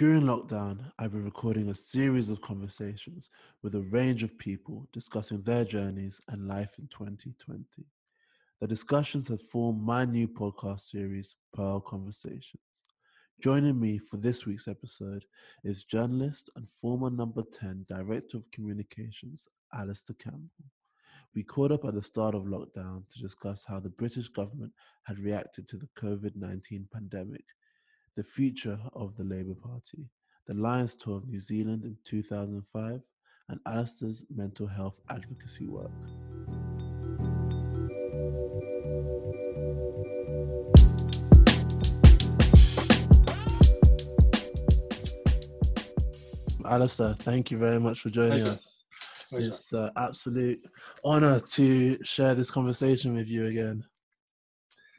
During lockdown, I've been recording a series of conversations with a range of people discussing their journeys and life in 2020. The discussions have formed my new podcast series, Pearl Conversations. Joining me for this week's episode is journalist and former number 10 Director of Communications, Alastair Campbell. We caught up at the start of lockdown to discuss how the British government had reacted to the COVID 19 pandemic the future of the Labour Party, the Lions Tour of New Zealand in 2005, and Alastair's mental health advocacy work. Alastair, thank you very much for joining Pleasure. us. Pleasure. It's an absolute honor to share this conversation with you again.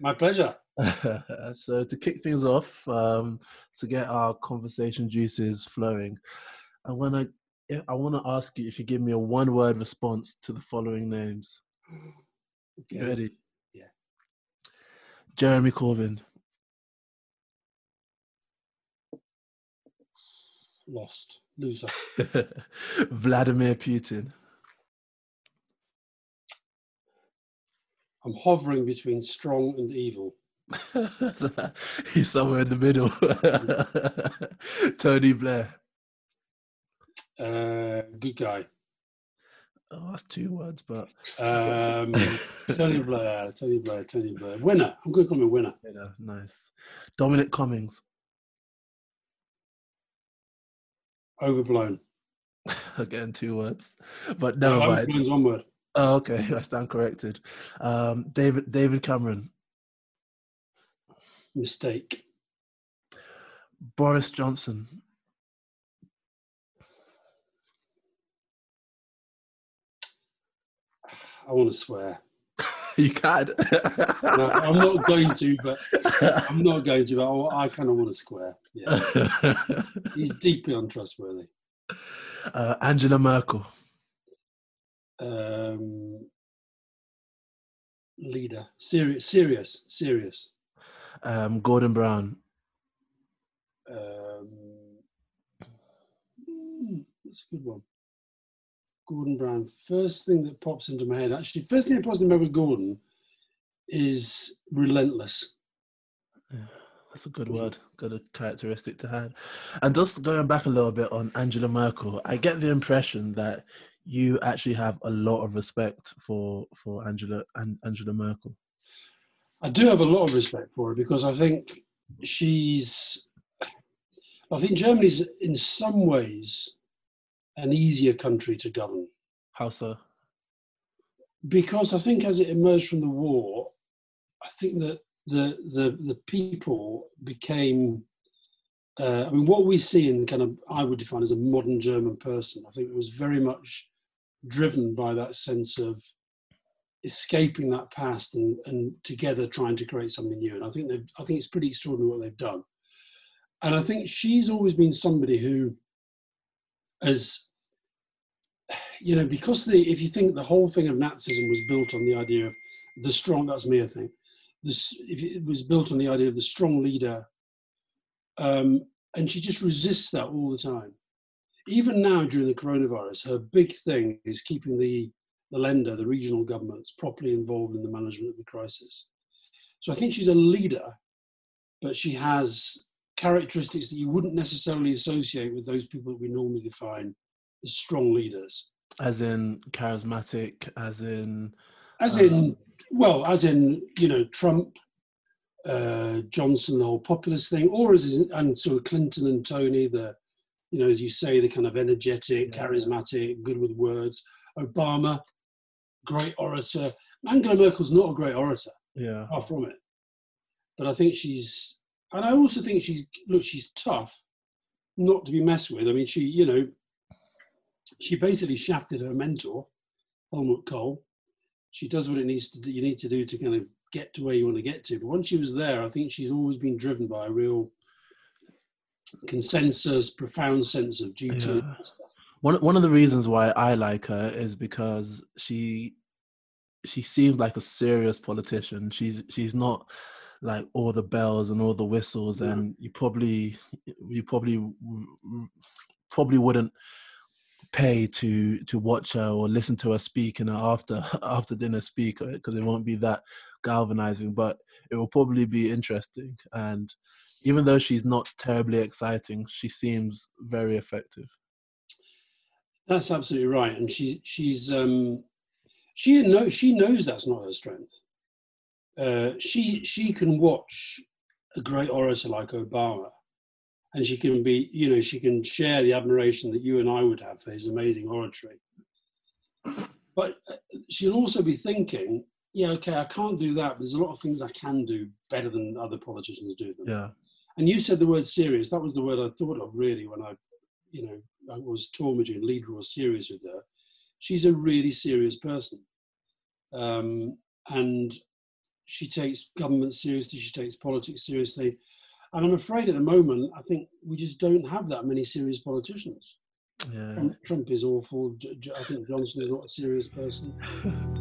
My pleasure. so to kick things off, um, to get our conversation juices flowing, I want to I want to ask you if you give me a one-word response to the following names. Ready? Yeah. Jeremy Corbyn, Lost. Loser. Vladimir Putin, I'm hovering between strong and evil. he's somewhere in the middle. Tony Blair. Uh, good guy. Oh, that's two words, but Um, Tony Blair. Tony Blair. Tony Blair. Winner. I'm going to call him a winner. know, nice. Dominic Cummings. Overblown. Again, two words, but never No, mind. Overblown's one word. Oh, okay, I stand corrected. Um, David David Cameron, Mistake. Boris Johnson, I want to swear. you can. No, I'm not going to, but I'm not going to. But I, I kind of want to square. Yeah. He's deeply untrustworthy. uh, Angela Merkel, Um, leader. Serious. Serious. Serious. Um, Gordon Brown, Um, mm, that's a good one. Gordon Brown. First thing that pops into my head, actually, first thing that pops into my head with Gordon is relentless. That's a good word, good characteristic to have. And just going back a little bit on Angela Merkel, I get the impression that you actually have a lot of respect for for Angela and Angela Merkel. I do have a lot of respect for her because I think she's. I think Germany's in some ways an easier country to govern How so? because I think as it emerged from the war, I think that the the the people became. Uh, I mean, what we see in kind of I would define as a modern German person, I think it was very much driven by that sense of escaping that past and, and together trying to create something new. And I think they I think it's pretty extraordinary what they've done. And I think she's always been somebody who has you know, because the if you think the whole thing of Nazism was built on the idea of the strong, that's me, I think. This if it was built on the idea of the strong leader, um, and she just resists that all the time. Even now during the coronavirus, her big thing is keeping the the Länder, the regional governments, properly involved in the management of the crisis. So I think she's a leader, but she has characteristics that you wouldn't necessarily associate with those people that we normally define as strong leaders. As in charismatic, as in As Um, in, well, as in, you know, Trump, uh, Johnson, the whole populist thing, or as in, and sort of Clinton and Tony, the, you know, as you say, the kind of energetic, Yeah. charismatic, good with words. Obama, great orator. Angela Merkel's not a great orator, yeah. far from it. But I think she's, and I also think she's, look, she's tough, not to be messed with. I mean, she, you know, she basically shafted her mentor, Helmut Kohl. She does what it needs to do, you need to do to kind of get to where you want to get to. But once she was there, I think she's always been driven by a real consensus, profound sense of duty. Yeah. and stuff. One one of the reasons why I like her is because she she seemed like a serious politician. She's she's not like all the bells and all the whistles, Yeah. and you probably you probably probably wouldn't pay to to watch her or listen to her speak in her after after dinner speak because it won't be that galvanizing but it will probably be interesting and even though she's not terribly exciting she seems very effective That's absolutely right, and she she's um, she know she knows that's not her strength. Uh, she she can watch a great orator like Obama, and she can be you know she can share the admiration that you and I would have for his amazing oratory. But uh, she'll also be thinking, yeah, okay, I can't do that. But there's a lot of things I can do better than other politicians do them. yeah And you said the word serious. That was the word I thought of really when I, you know, I was Tormaging, lead raw serious with her. She's a really serious person. Um, and she takes government seriously, she takes politics seriously. And I'm afraid at the moment, I think we just don't have that many serious politicians. yeah Trump, Trump is awful. J- J- I think Johnson is not a serious person.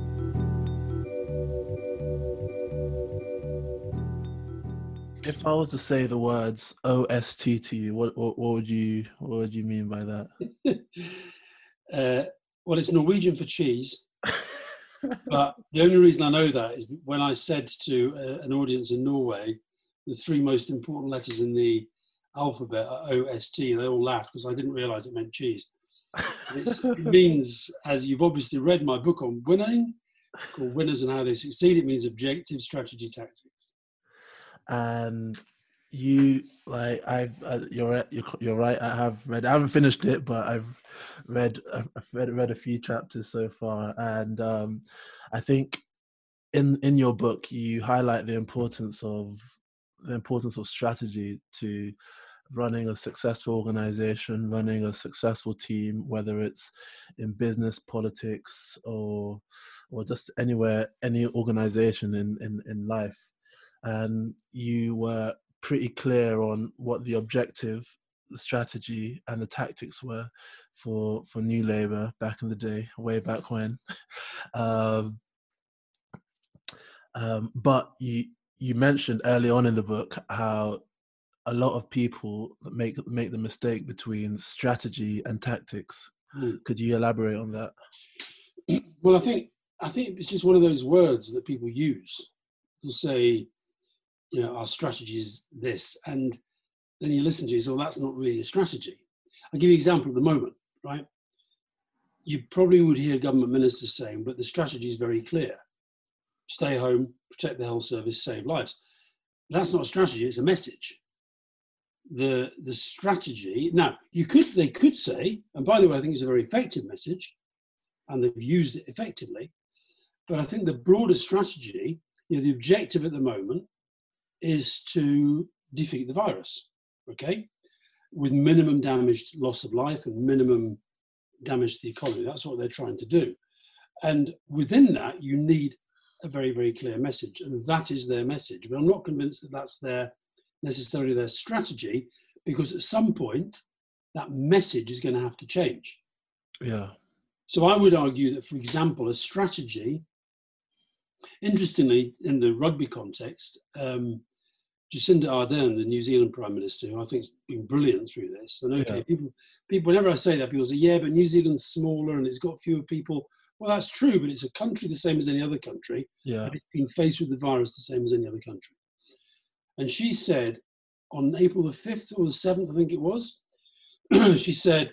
if i was to say the words ost to you what what, what would you what would you mean by that uh, well, it's Norwegian for cheese. But the only reason I know that is when I said to uh, an audience in Norway, the three most important letters in the alphabet are OST. They all laughed because I didn't realize it meant cheese. It means, as you've obviously read my book on winning, called Winners and How They Succeed, it means objective strategy tactics. And you like I've uh, you're you're you're right. I have read. I haven't finished it, but I've read I've read read a few chapters so far, and um, I think in in your book you highlight the importance of the importance of strategy to running a successful organization, running a successful team, whether it's in business, politics, or or just anywhere, any organization in in, in life. And you were pretty clear on what the objective, the strategy, and the tactics were for for New Labour back in the day, way back when. um, um, but you you mentioned early on in the book how a lot of people make make the mistake between strategy and tactics. Hmm. Could you elaborate on that? Well, I think I think it's just one of those words that people use. They'll say, you know, our strategy is this, and then you listen to it, so well, that's not really a strategy. I'll give you an example at the moment, right? You probably would hear government ministers saying, but the strategy is very clear. Stay home, protect the health service, save lives. That's not a strategy, it's a message. The the strategy, now you could they could say, and by the way, I think it's a very effective message, and they've used it effectively. But I think the broader strategy, you know, the objective at the moment is to defeat the virus, okay, with minimum damage, loss of life, and minimum damage to the economy. That's what they're trying to do. And within that, you need a very, very clear message, and that is their message. But I'm not convinced that that's their necessarily their strategy, because at some point, that message is going to have to change. Yeah, So I would argue that, for example, a strategy, interestingly, in the rugby context, um, Jacinda Ardern, the New Zealand Prime Minister, who I think has been brilliant through this. And okay, Yeah. people, people, whenever I say that, people say, yeah, but New Zealand's smaller and it's got fewer people. Well, that's true, but it's a country the same as any other country. yeah, and it's been faced with the virus the same as any other country. And she said on April the 5th or the 7th, I think it was, she said,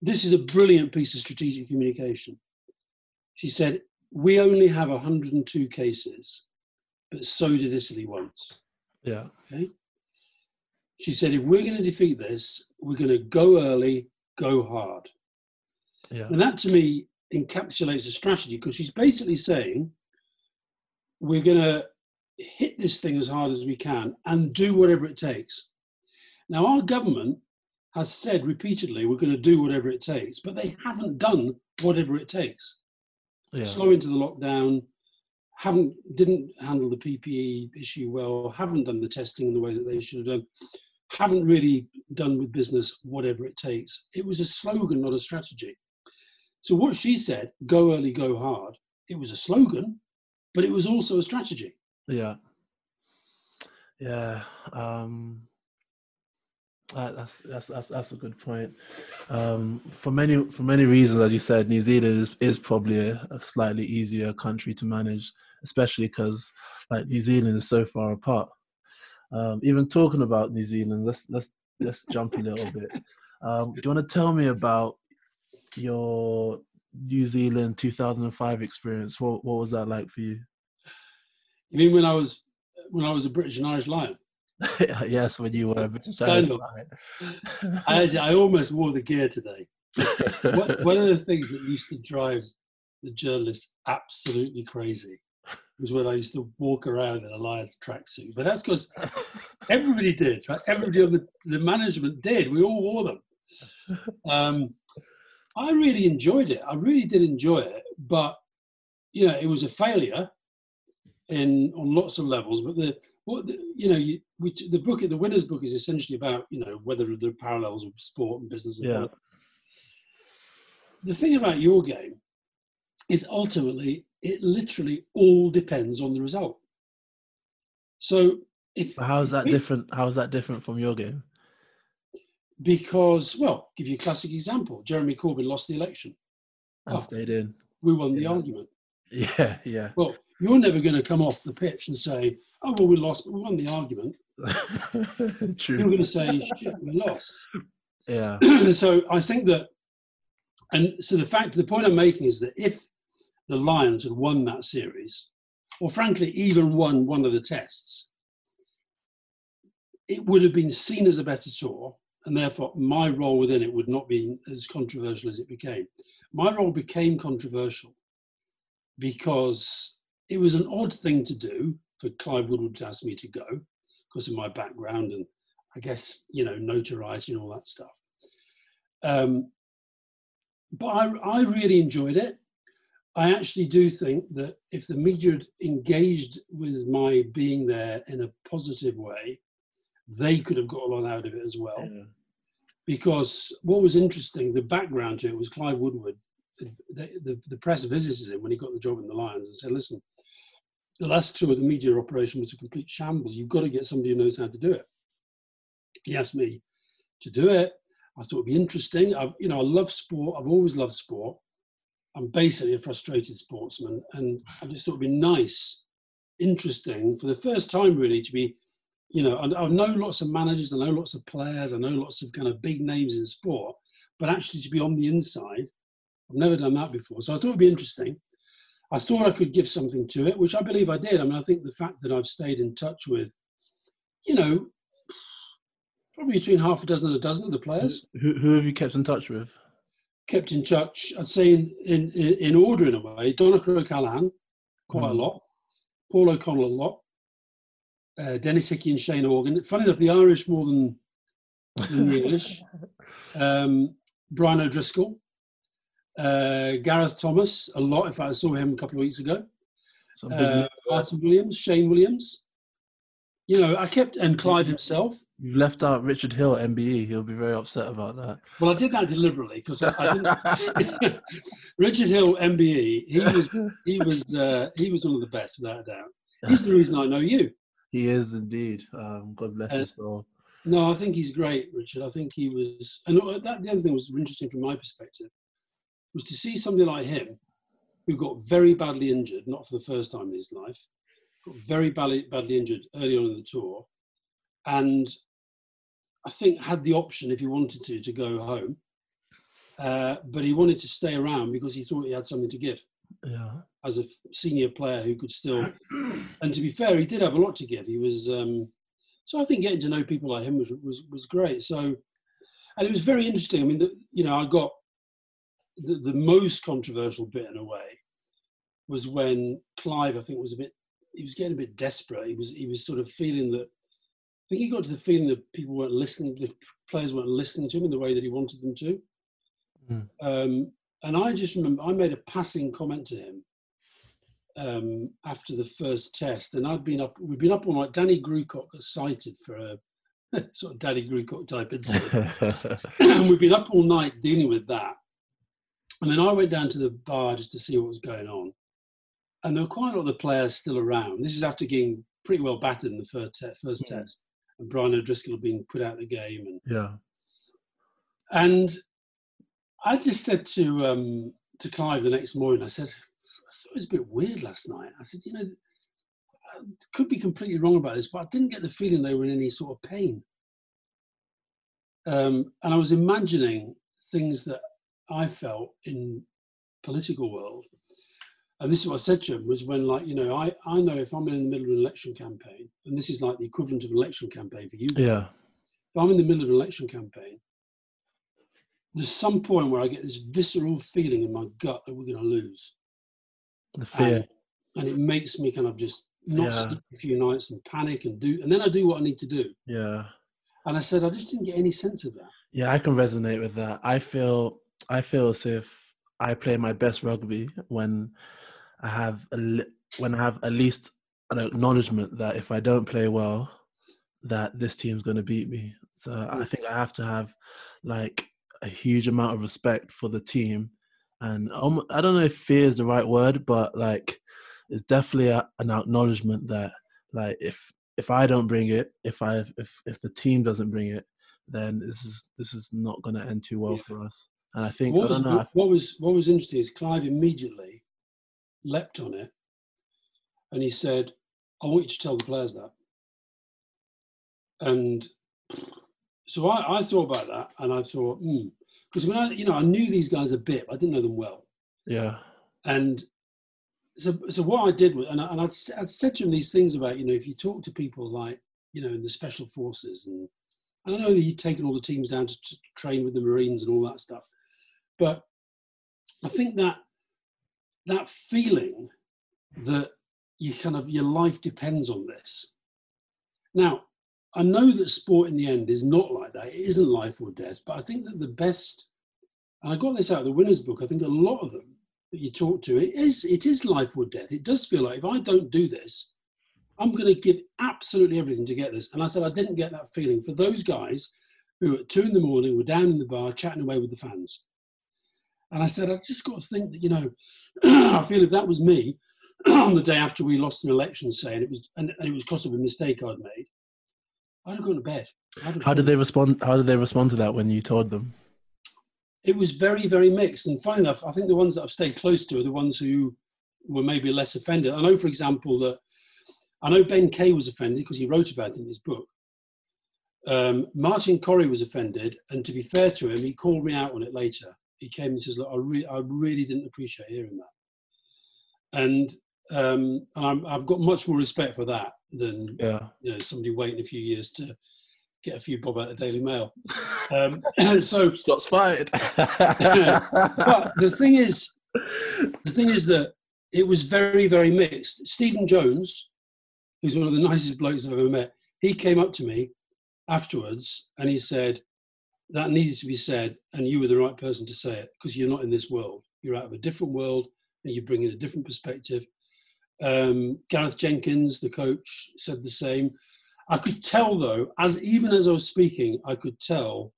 This is a brilliant piece of strategic communication. She said, We only have 102 cases, but so did Italy once. Yeah, Okay. She said, If we're going to defeat this, we're going to go early, go hard. yeah, And that to me encapsulates a strategy because she's basically saying we're going to hit this thing as hard as we can and do whatever it takes. Now, our government has said repeatedly we're going to do whatever it takes, but they haven't done whatever it takes. yeah, Slow into the lockdown, haven't didn't handle the PPE issue well, haven't done the testing in the way that they should have done, haven't really done with business whatever it takes. It was a slogan, not a strategy. So what she said, go early, go hard, it was a slogan, but it was also a strategy. yeah. Yeah. Um, uh, that's, that's that's that's a good point. Um, for many for many reasons, as you said, New Zealand is, is probably a, a slightly easier country to manage, especially because like New Zealand is so far apart. Um, even talking about New Zealand, let's let's let's jump a little bit. Um, do you want to tell me about your New Zealand 2005 experience? What what was that like for you? You mean when I was when I was a British and Irish Lion? yes, when you were a British Kind of. I actually, I almost wore the gear today. One of the things that used to drive the journalists absolutely crazy was when I used to walk around in a Lions tracksuit. But that's because everybody did. Right? Everybody on the, the management did. We all wore them. Um, I really enjoyed it. I really did enjoy it. But you know, it was a failure in on lots of levels. But the what the, you know, you, we, the book, the winners book, is essentially about you know whether there are parallels with sport and business. And Yeah. politics. The thing about your game is ultimately it literally all depends on the result. So if How is that different? How is that different from your game? because well, give you a classic example. Jeremy Corbyn lost the election. And Oh. stayed in. We won the Yeah. argument. Yeah, yeah. Well, you're never going to come off the pitch and say, "Oh well, we lost, but we won the argument." True. You're going to say, "Shit, we lost." Yeah. so I think that, and so the fact, the point I'm making is that if the Lions had won that series, or frankly, even won one of the tests, it would have been seen as a better tour, and therefore my role within it would not be as controversial as it became. My role became controversial because it was an odd thing to do for Clive Woodward to ask me to go because of my background and I guess, you know, notoriety and all that stuff. Um, but I, I really enjoyed it. I actually do think that if the media had engaged with my being there in a positive way, they could have got a lot out of it as well. Yeah. Because what was interesting, the background to it was Clive Woodward. The, the, the press visited him when he got the job in the Lions and said, listen, the last tour of the media operation was a complete shambles. You've got to get somebody who knows how to do it. He asked me to do it. I thought it'd be interesting. I've, you know, I love sport. I've always loved sport. I'm basically a frustrated sportsman, and I just thought it'd be nice, interesting for the first time, really, to be, you know, I, I know lots of managers, I know lots of players, I know lots of kind of big names in sport, but actually to be on the inside, I've never done that before. So I thought it'd be interesting. I thought I could give something to it, which I believe I did. I mean, I think the fact that I've stayed in touch with, you know, probably between half a dozen and a dozen of the players, Who, who have you kept in touch with? Kept in touch. I'd say in in, in order in a way. Donncha O'Callaghan, quite a Mm. lot. Paul O'Connell a lot. Uh, Denis Hickie and Shane Horgan. Funny enough, the Irish more than, than the English. Um, Brian O'Driscoll. Uh, Gareth Thomas a lot. In fact, I saw him a couple of weeks ago. Uh. Martyn Williams, Shane Williams. You know, I kept and Clive himself. You've left out Richard Hill, MBE. He'll be very upset about that. Well, I did that deliberately because. Richard Hill, MBE. He was he was uh, he was one of the best without a doubt. He's the reason I know you. he is indeed. Um, God bless Uh, his soul. No, I think he's great, Richard. I think he was, and that the other thing was interesting from my perspective was to see somebody like him who got very badly injured, not for the first time in his life, got very badly badly injured early on in the tour, and I think had the option if he wanted to to go home, uh, but he wanted to stay around because he thought he had something to give Yeah. as a senior player who could still. And to be fair, he did have a lot to give. He was. Um, so I think getting to know people like him was was was great. So, and it was very interesting. I mean, the, you know, I got the, the most controversial bit in a way was when Clive, I think, was a bit. He was getting a bit desperate. He was he was sort of feeling that. I think he got to the feeling that people weren't listening. The players weren't listening to him in the way that he wanted them to. Mm. Um, and I just remember I made a passing comment to him um, after the first test, and I'd been up. We'd been up all night. Danny Grewcock got cited for a sort of Danny Grewcock type incident, and we'd been up all night dealing with that. And then I went down to the bar just to see what was going on, and there were quite a lot of the players still around. This is after getting pretty well battered in the first, te- first Mm. test, and Brian O'Driscoll had been put out of the game, and Yeah. and I just said to um, to Clive the next morning, I said, I thought it was a bit weird last night. I said, you know, I could be completely wrong about this, but I didn't get the feeling they were in any sort of pain. Um, and I was imagining things that I felt in political world. And this is what I said to him was when, like, you know, I, I know if I'm in the middle of an election campaign, and this is like the equivalent of an election campaign for you, Yeah. if I'm in the middle of an election campaign, there's some point where I get this visceral feeling in my gut that we're going to lose. The fear. And, and it makes me kind of just not Yeah. sleep a few nights and panic and do, and then I do what I need to do. yeah. And I said, I just didn't get any sense of that. Yeah, I can resonate with that. I feel I feel as if I play my best rugby when I have a li- when I have at least an acknowledgement that if I don't play well, that this team's going to beat me. So I Mm. think I have to have like a huge amount of respect for the team, and um, I don't know if fear is the right word, but like it's definitely a, an acknowledgement that like if if I don't bring it, if I if if the team doesn't bring it, then this is this is not going to end too well Yeah. for us. And I think What was, know. I what was what was interesting is Clive immediately leapt on it, and he said, "I want you to tell the players that." And so I, I thought about that, and I thought, hmm. because when I, you know, I knew these guys a bit, but I didn't know them well. yeah, And so, so what I did was, and, I, and I'd, I'd said to him these things about, you know, if you talk to people like, you know, in the special forces, and, and I know that you've taken all the teams down to, to train with the Marines and all that stuff, but I think that that feeling that you kind of your life depends on this. Now, I know that sport in the end is not like that. It isn't life or death, but I think that the best, and I got this out of the winners book. I think a lot of them that you talk to, it is it is life or death. It does feel like if I don't do this, I'm going to give absolutely everything to get this. And I said I didn't get that feeling for those guys who at two in the morning were down in the bar chatting away with the fans. And I said, I've just got to think that you know, I feel if that was me on the day after we lost an election, saying it was and, and it was because of a mistake I'd made, I'd have gone to bed. How did they respond? How did they respond to that when you told them? it was very, very mixed. And funny enough, I think the ones that I've stayed close to are the ones who were maybe less offended. I know, for example, that I know Ben Kay was offended because he wrote about it in his book. Um, Martin Corry was offended, and to be fair to him, he called me out on it later. He came and says, "Look, I, re- I really didn't appreciate hearing that," and um, and I'm, I've got much more respect for that than Yeah, you know somebody waiting a few years to get a few bob out of the Daily Mail. Um, so shots fired. but the thing is, the thing is that it was very, very mixed. Stephen Jones, who's one of the nicest blokes I've ever met, he came up to me afterwards and he said, That needed to be said, and you were the right person to say it because you're not in this world. You're out of a different world and you bring in a different perspective. Um, Gareth Jenkins, the coach, said the same. I could tell though, as even as I was speaking, I could tell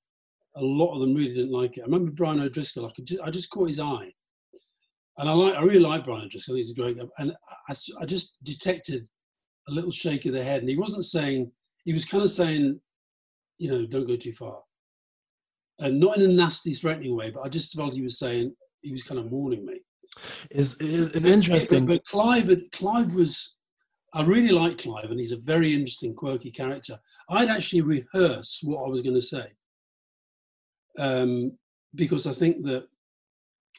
a lot of them really didn't like it. I remember Brian O'Driscoll. I could just, I just caught his eye, and I like I really like Brian O'Driscoll. He's a great guy, and I just detected a little shake of the head, and he wasn't saying. He was kind of saying, you know, don't go too far, and not in a nasty, threatening way. But I just felt he was saying he was kind of warning me. it's, it's, it's interesting. But, but Clive, Clive was. I really like Clive, and he's a very interesting, quirky character. I'd actually rehearse what I was going to say um, because I think that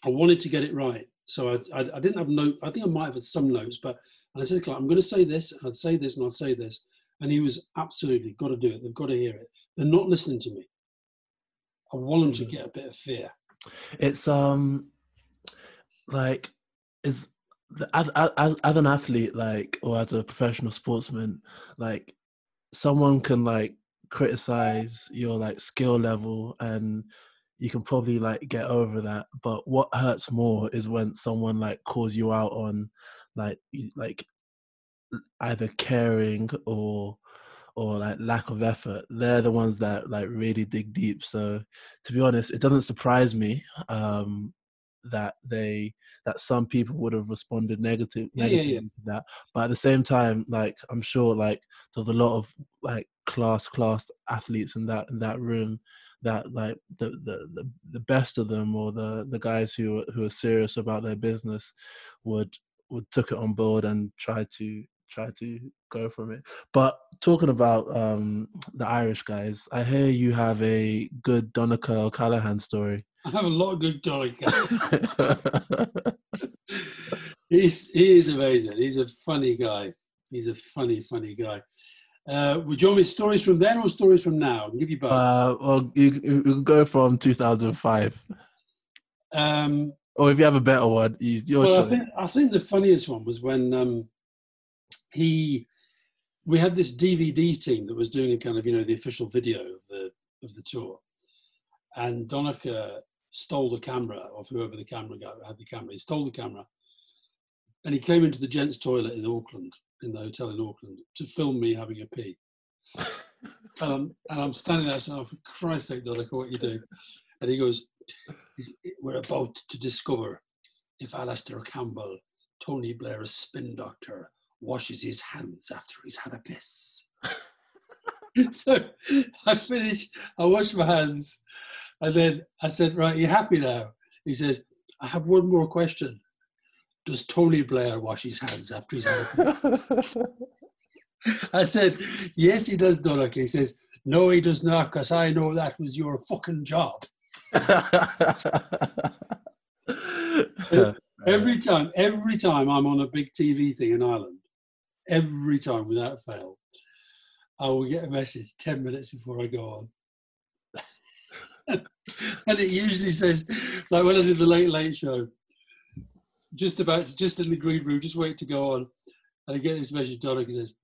I wanted to get it right. So I, I, I didn't have note. I think I might have had some notes, but and I said, Clive, I'm going to say this, and I'd say this, and I'll say this, and he was absolutely got to do it. They've got to hear it. They're not listening to me. I want them to Mm. get a bit of fear. it's um like is as, as, as an athlete like or as a professional sportsman like someone can like criticize your like skill level and you can probably like get over that but what hurts more is when someone like calls you out on like like either caring or or like lack of effort they're the ones that like really dig deep so to be honest it doesn't surprise me um that they that some people would have responded negative Yeah, yeah, yeah. to that but at the same time like i'm sure like there's a lot of like class class athletes in that in that room that like the the the, the best of them or the the guys who who are serious about their business would would took it on board and try to try to go from it but talking about um the irish guys i hear you have a good Donncha O'Callaghan story I have a lot of good Doric. he's he is amazing. He's a funny guy. He's a funny, funny guy. Uh, would you want me stories from then or stories from now? I'll give you both. uh well you, you can go from 2005 um, or if you have a better one you, your well, I think, I think the funniest one was when um, he we had this DVD team that was doing a kind of you know the official video of the of the tour, and Donncha stole the camera of whoever the camera guy had the camera. He stole the camera, and he came into the gents' toilet in Auckland, in the hotel in Auckland, to film me having a pee. and I'm and I'm standing there saying, oh, "For Christ's sake, Donncha, what you do?" And he goes, "We're about to discover if Alastair Campbell, Tony Blair's spin doctor, washes his hands after he's had a piss." so I finished. I washed my hands, and then I said, "Right, you happy now?" He says, "I have one more question." Does Tony Blair wash his hands after he's had a piss? I said, yes, he does, Donncha. He says, no, he does not, because I know that was your fucking job. Every time, every time I'm on a big TV thing in Ireland, every time without fail, I will get a message 10 minutes before I go on. and it usually says, like when I did the Late Late Show, just about, just in the green room, just wait to go on. And I get this message, Donncha, says,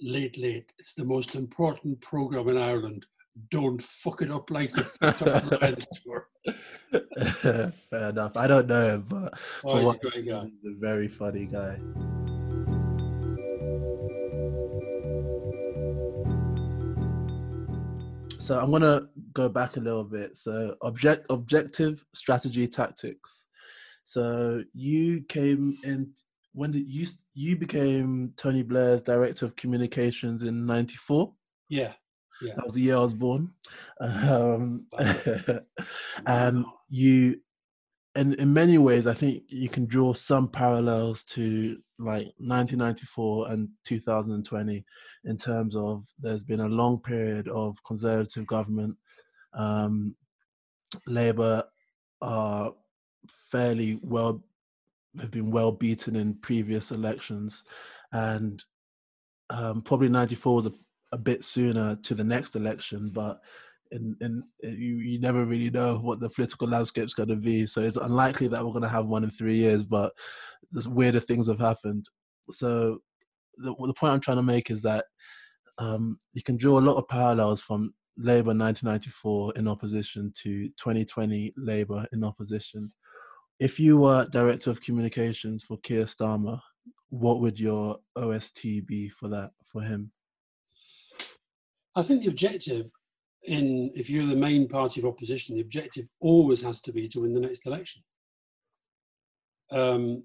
late, late. It's the most important program in Ireland. Don't fuck it up like you fucked up the Fair enough. I don't know him, but Oh, he's a great guy. he's a very funny guy. So I'm gonna go back a little bit. So object, objective, strategy, tactics. So you came in. When did you you became Tony Blair's director of communications in '94? Yeah. yeah, That was the year I was born. Um, and you, and in many ways, I think you can draw some parallels to like 1994 and 2020 in terms of there's been a long period of conservative government. Um, Labour are fairly well have been well beaten in previous elections, and um, probably 94 was a, a bit sooner to the next election, but in, in you, you never really know what the political landscape's going to be. So it's unlikely that we're going to have one in three years, but weirder things have happened. So the, the point I'm trying to make is that um, you can draw a lot of parallels from Labour 1994 in opposition to 2020 Labour in opposition. If you were director of communications for Keir Starmer, what would your OST be for that for him? I think the objective in if you're the main party of opposition, the objective always has to be to win the next election. Um,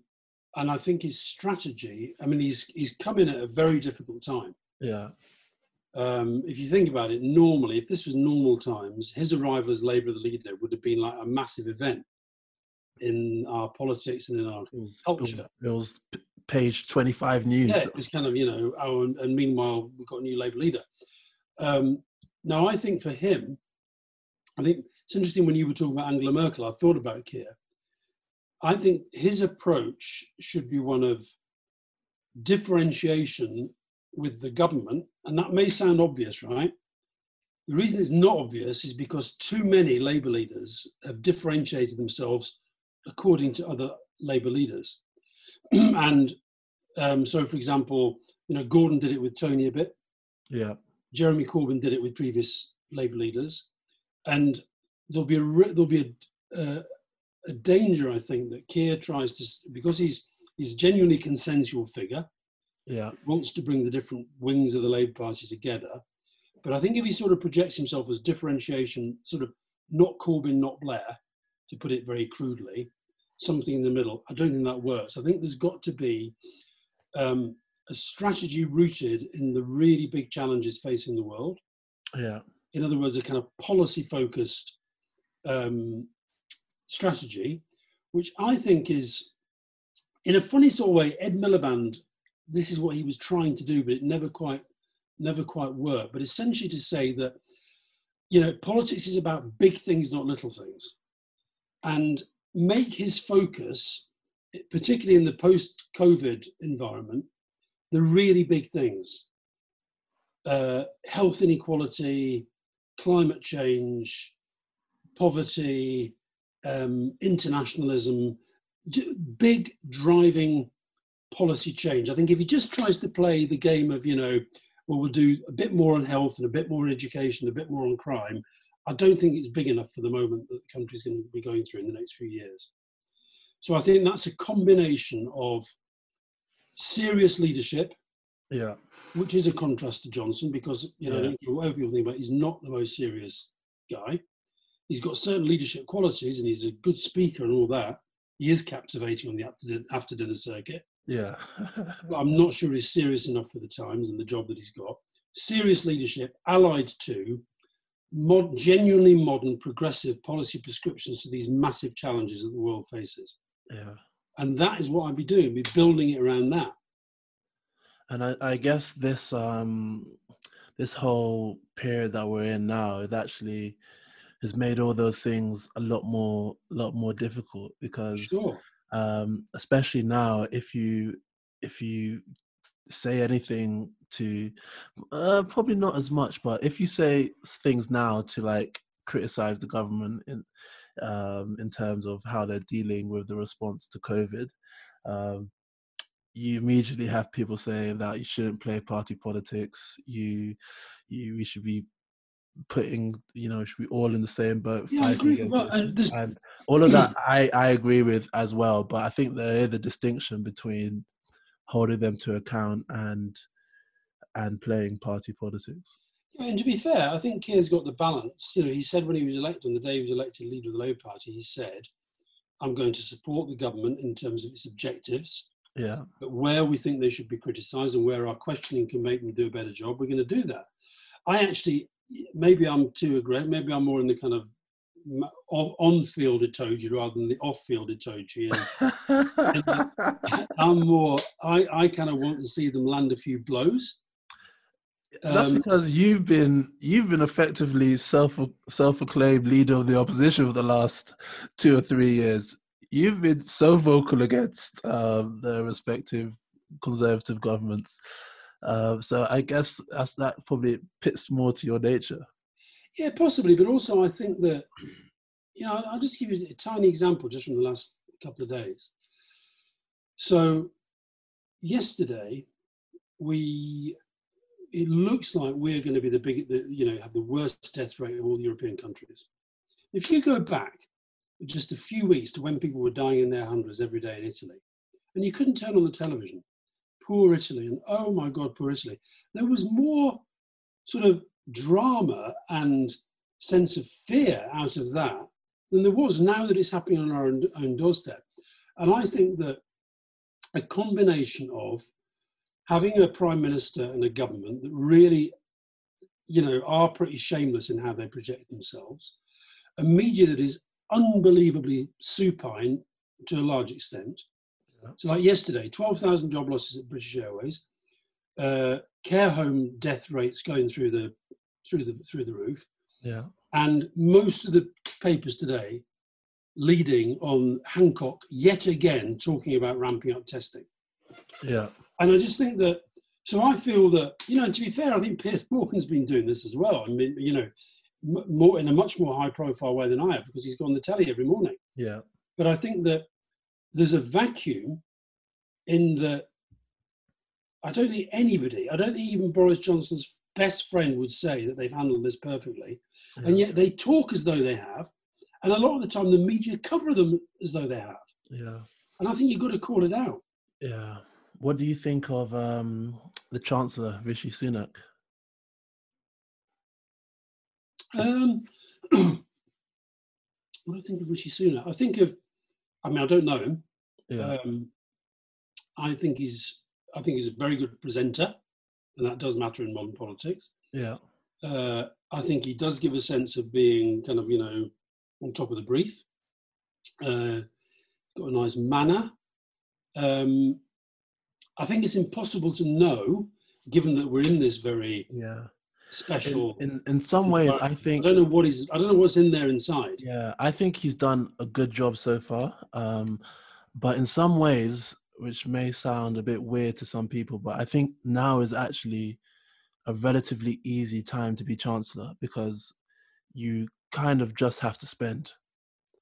and I think his strategy, I mean, he's he's come in at a very difficult time. Yeah, Um, if you think about it, normally, if this was normal times, his arrival as Labour the leader would have been like a massive event in our politics and in our it was Culture. It was, it was p- page 25 news. Yeah, it was kind of, you know, oh, and, and meanwhile, we've got a new Labour leader. Um, now, I think for him, I think it's interesting when you were talking about Angela Merkel, I thought about Keir. I think his approach should be one of differentiation with the government, and that may sound obvious, right? The reason it's not obvious is because too many Labour leaders have differentiated themselves according to other Labour leaders. and um, so, for example, you know, Gordon did it with Tony a bit. Yeah, Jeremy Corbyn did it with previous Labour leaders, and there'll be a re- there'll be a, uh, a danger, I think, that Keir tries to because he's he's genuinely consensual figure, yeah, wants to bring the different wings of the Labour Party together. But I think if he sort of projects himself as differentiation, sort of not Corbyn, not Blair, to put it very crudely, something in the middle. I don't think that works. I think there's got to be um, a strategy rooted in the really big challenges facing the world. Yeah. In other words, a kind of policy focused um, strategy, which I think is, in a funny sort of way, Ed Miliband. This is what he was trying to do, but it never quite, never quite worked. But essentially, to say that, you know, politics is about big things, not little things, and make his focus, particularly in the post-COVID environment, the really big things: uh, health inequality, climate change, poverty, um, internationalism, big driving policy change. I think if he just tries to play the game of, you know, well, we'll do a bit more on health and a bit more on education, a bit more on crime, I don't think it's big enough for the moment that the country's going to be going through in the next few years. So I think that's a combination of serious leadership, yeah, which is a contrast to Johnson because you know Yeah. whatever people think about, he's not the most serious guy. He's got certain leadership qualities, and he's a good speaker and all that. He is captivating on the after din- after dinner circuit, yeah, but I'm not sure he's serious enough for the times and the job that he's got. Serious leadership, allied to mod, genuinely modern, progressive policy prescriptions to these massive challenges that the world faces. yeah. And that is what I'd be doing, be building it around that. And I, I guess this um this whole period that we're in now it actually has made all those things a lot more lot more difficult because Sure. um especially now if you if you say anything to uh, probably not as much but if you say things now to like criticize the government in um in terms of how they're dealing with the response to covid um you immediately have people saying that you shouldn't play party politics you you we should be putting you know should be all in the same boat Yeah, I agree. Well, and this- and all of that i i agree with as well but i think there is a distinction between holding them to account and and playing party politics Yeah, and to be fair, I think Keir's got the balance. You know, he said when he was elected, on the day he was elected leader of the Labour Party, he said, I'm going to support the government in terms of its objectives, yeah but where we think they should be criticised and where our questioning can make them do a better job, we're going to do that. I actually, maybe I'm too aggressive, maybe I'm more in the kind of on- on-field Itoje rather than the off-field Itoje. And I'm more, I, I kind of want to see them land a few blows. That's Um, because you've been you've been effectively self self acclaimed leader of the opposition for the last two or three years. You've been so vocal against um, the respective conservative governments. Uh, so I guess that's that probably fits more to your nature. Yeah, possibly, but also I think that you know I'll just give you a tiny example just from the last couple of days. So yesterday we it looks like we're going to be the big the, you know have the worst death rate of all European countries. If you go back just a few weeks to when people were dying in their hundreds every day in Italy, and you couldn't turn on the television, poor Italy, and oh my God, poor Italy. There was more sort of drama and sense of fear out of that than there was now that it's happening on our own, doorstep. And I think that a combination of having a prime minister and a government that really, you know, are pretty shameless in how they project themselves, a media that is unbelievably supine to a large extent. So, like yesterday, 12,000 job losses at British Airways, uh, care home death rates going through the through the through the roof, Yeah, and most of the papers today leading on Hancock yet again talking about ramping up testing. yeah, And I just think that, so I feel that, you know, to be fair, I think Piers Morgan's been doing this as well. I mean, you know, m- more in a much more high profile way than I have because he's gone on the telly every morning. yeah, But I think that there's a vacuum in the, I don't think anybody, I don't think even Boris Johnson's best friend would say that they've handled this perfectly. And yet they talk as though they have. And a lot of the time the media cover them as though they have. yeah, And I think you've got to call it out. yeah. What do you think of um, the Chancellor Rishi Sunak? Um, what do I think of Rishi Sunak? I think of, I mean, I don't know him. Yeah. Um, I think he's, I think he's a very good presenter, and that does matter in modern politics. yeah. Uh, I think he does give a sense of being kind of, you know, on top of the brief. Uh, got a nice manner. Um, I think it's impossible to know, given that we're in this very Yeah. special. In, in in some ways, I think I don't know what is. I don't know what's in there inside. Yeah, I think he's done a good job so far. Um, but in some ways, which may sound a bit weird to some people, but I think now is actually a relatively easy time to be chancellor because you kind of just have to spend.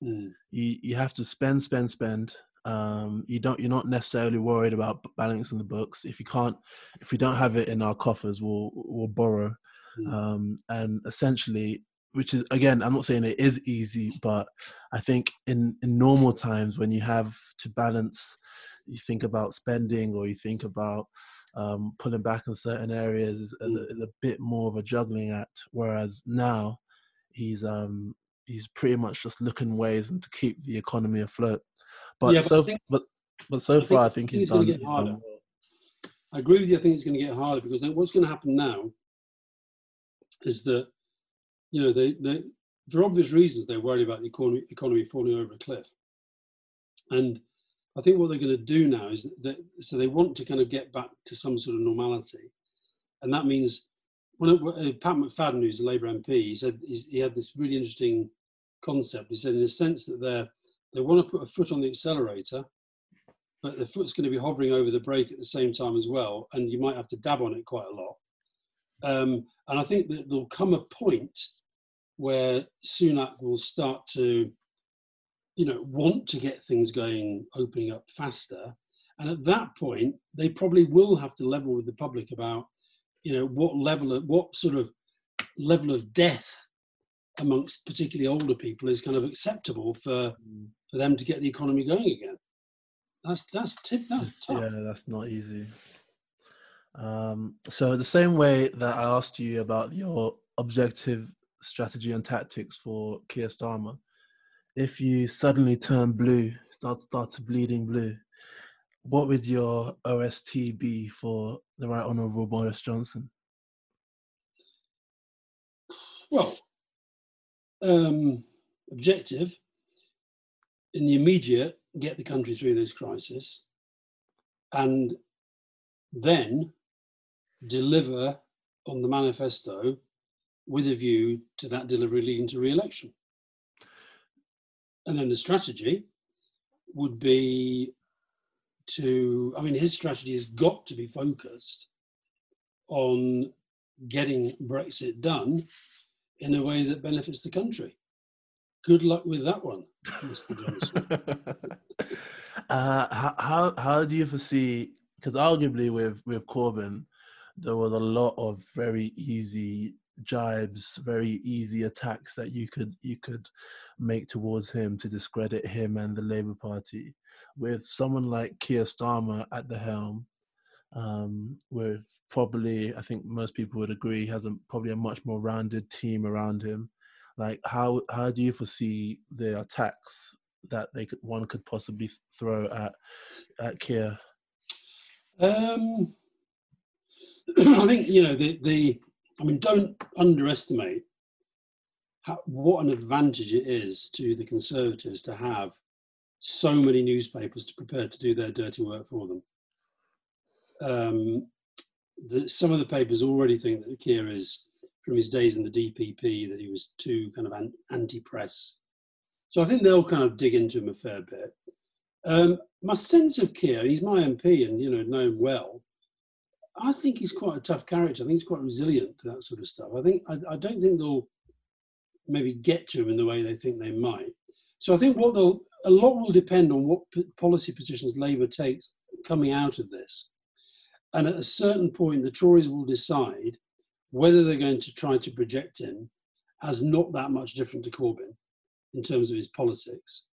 Mm. You you have to spend, spend, spend. Um, you don't. You're not necessarily worried about balancing the books. If you can't, if we don't have it in our coffers, we'll we'll borrow. Mm. Um, and essentially, which is again, I'm not saying it is easy, but I think in in normal times when you have to balance, you think about spending or you think about um, pulling back in certain areas is a, Mm. is a bit more of a juggling act. Whereas now, he's um he's pretty much just looking ways and to keep the economy afloat. But Yeah, but so think- but but so I far, I think he's done. He's done well. I agree with you. I think it's going to get harder because what's going to happen now is that you know they, they for obvious reasons they're worried about the economy, economy falling over a cliff, and I think what they're going to do now is that so they want to kind of get back to some sort of normality, and that means when it, uh, Pat McFadden, who's a Labour MP, he said he had this really interesting concept. He said in a sense that they they want to put a foot on the accelerator but the foot's going to be hovering over the brake at the same time as well, and you might have to dab on it quite a lot. Um, and I think that there'll come a point where Sunak will start to, you know, want to get things going, opening up faster. And at that point, they probably will have to level with the public about, you know, what level of what sort of level of death amongst particularly older people is kind of acceptable for for them to get the economy going again. That's that's tip. That's tough. yeah, that's not easy. Um, so the same way that I asked you about your objective strategy and tactics for Keir Starmer, if you suddenly turn blue, start start to bleeding blue, what would your OST be for the Right Honourable Boris Johnson? Well, um, objective in the immediate, get the country through this crisis, and then deliver on the manifesto with a view to that delivery leading to re-election. And then the strategy would be to, I mean, his strategy has got to be focused on getting Brexit done in a way that benefits the country. Good luck with that one, Mr. Johnson. uh, how, how do you foresee? Because arguably with with Corbyn, there was a lot of very easy jibes, very easy attacks that you could you could make towards him to discredit him and the Labour Party. With someone like Keir Starmer at the helm, um, with probably I think most people would agree has a, probably a much more rounded team around him. Like how how do you foresee the attacks that they could one could possibly throw at at Keir? Um, I think you know the the. I mean, don't underestimate how, what an advantage it is to the Conservatives to have so many newspapers to prepare to do their dirty work for them. Um, the, some of the papers already think that Keir is, from his days in the DPP, that he was too kind of an, anti-press. So I think they'll kind of dig into him a fair bit. Um, my sense of Keir, he's my MP and you know know him well. I think he's quite a tough character. I think he's quite resilient to that sort of stuff. I think I, I don't think they'll maybe get to him in the way they think they might. So I think what they'll a lot will depend on what p- policy positions Labour takes coming out of this. And at a certain point, the Tories will decide whether they're going to try to project him as not that much different to Corbyn in terms of his politics,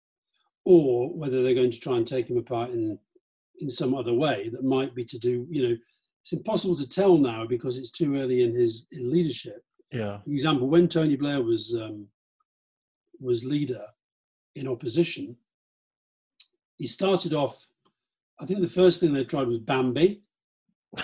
or whether they're going to try and take him apart in in some other way that might be to do, you know, it's impossible to tell now because it's too early in his in leadership. Yeah, For example, when Tony Blair was um, was leader, in opposition, he started off. I think the first thing they tried was Bambi.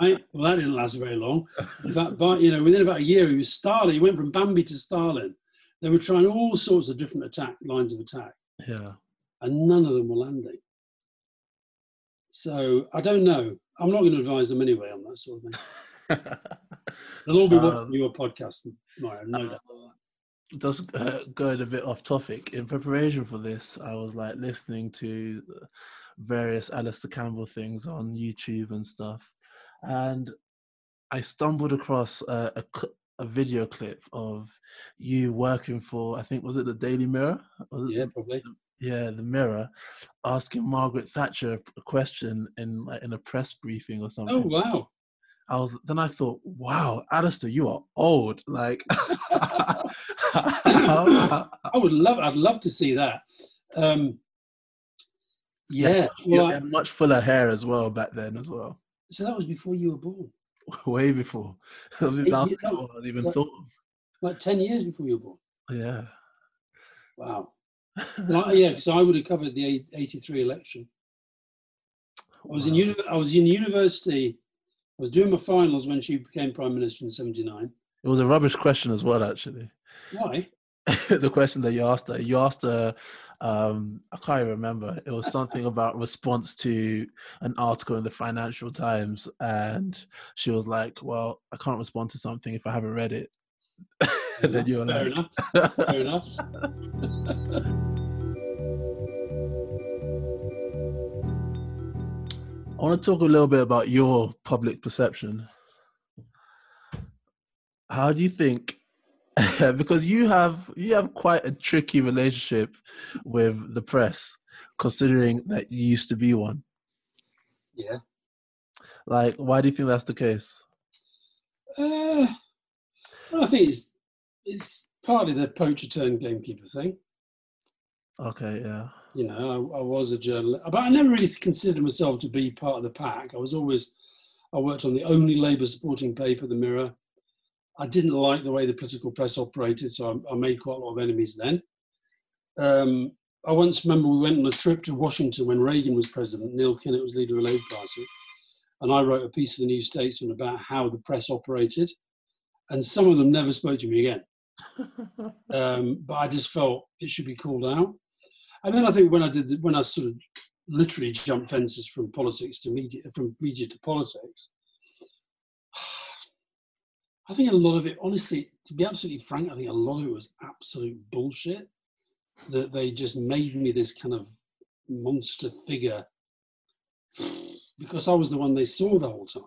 right? Well, that didn't last very long. But, but, you know, within about a year, he was Stalin. He went from Bambi to Stalin. They were trying all sorts of different attack lines of attack, Yeah. and none of them were landing. So I don't know. I'm not going to advise them anyway on that sort of thing. They'll all be watching Um, your podcast tomorrow, no doubt. just uh, going a bit off topic in preparation for this i was like listening to various Alastair campbell things on youtube and stuff and i stumbled across a, a, a video clip of you working for i think was it the daily mirror it Yeah, the- probably. Yeah the mirror asking margaret thatcher a question in like in a press briefing or something Oh wow! I was then I thought, wow, Alastair, you are old. Like I would love. I'd love to see that. Um, yeah. you Well, much fuller hair as well back then as well. so that was before you were born, Way before. I mean, Eight that's years- not what I even What? thought like ten years before you were born. Yeah. Wow. Yeah, because I would have covered the '83 election. I was in uni- I was in university. I was doing my finals when she became prime minister in '79. It was a rubbish question as well, actually. Why? the question that you asked her, you asked her, um, I can't even remember. It was something about response to an article in the Financial Times, and she was like, "Well, I can't respond to something if I haven't read it." and then you were Fair like, enough. Fair enough. I want to talk a little bit about your public perception. How do you think? because you have you have quite a tricky relationship with the press, considering that you used to be one. Yeah. Like, why do you think that's the case? Uh, I think it's it's partly the poacher turned gamekeeper thing. Okay, yeah, You know, I, I was a journalist, but I never really considered myself to be part of the pack. I was always, I worked on the only Labour supporting paper, The Mirror. I didn't like the way the political press operated, so I, I made quite a lot of enemies then. Um, I once remember we went on a trip to Washington when Reagan was president. Neil Kinnock was leader of the Labour Party. And I wrote a piece for the New Statesman about how the press operated. And some of them never spoke to me again. Um, but I just felt it should be called out. And then I think when I did, the, when I sort of literally jumped fences from politics to media, from media to politics, I think a lot of it, honestly, to be absolutely frank, I think a lot of it was absolute bullshit. That they just made me this kind of monster figure because I was the one they saw the whole time.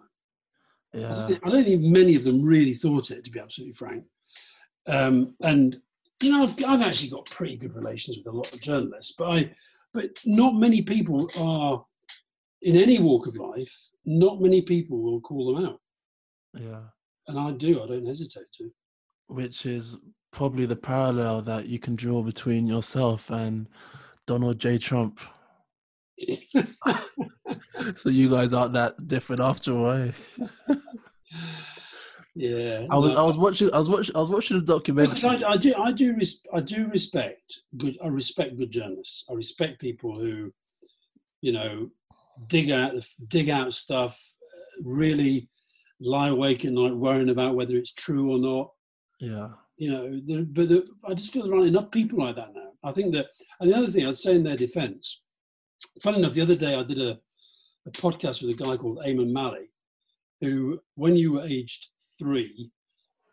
Yeah, I don't think many of them really thought it, to be absolutely frank. Um, and you know, I've, I've actually got pretty good relations with a lot of journalists, but I, but not many people are in any walk of life. Not many people will call them out, yeah. and I do. I don't hesitate to. Which is probably the parallel that you can draw between yourself and Donald J. Trump. so you guys aren't that different after all. Yeah, I was no, I was watching I was watching I was watching a documentary. I, I do, I do, res- I do respect good. I respect good journalists. I respect people who, you know, dig out dig out stuff, really lie awake at night worrying about whether it's true or not. Yeah, You know, there, but there, I just feel there aren't enough people like that now. I think that, and the other thing I'd say in their defence, funny enough, the other day I did a, a podcast with a guy called Eamonn Mallie, who, when you were aged three,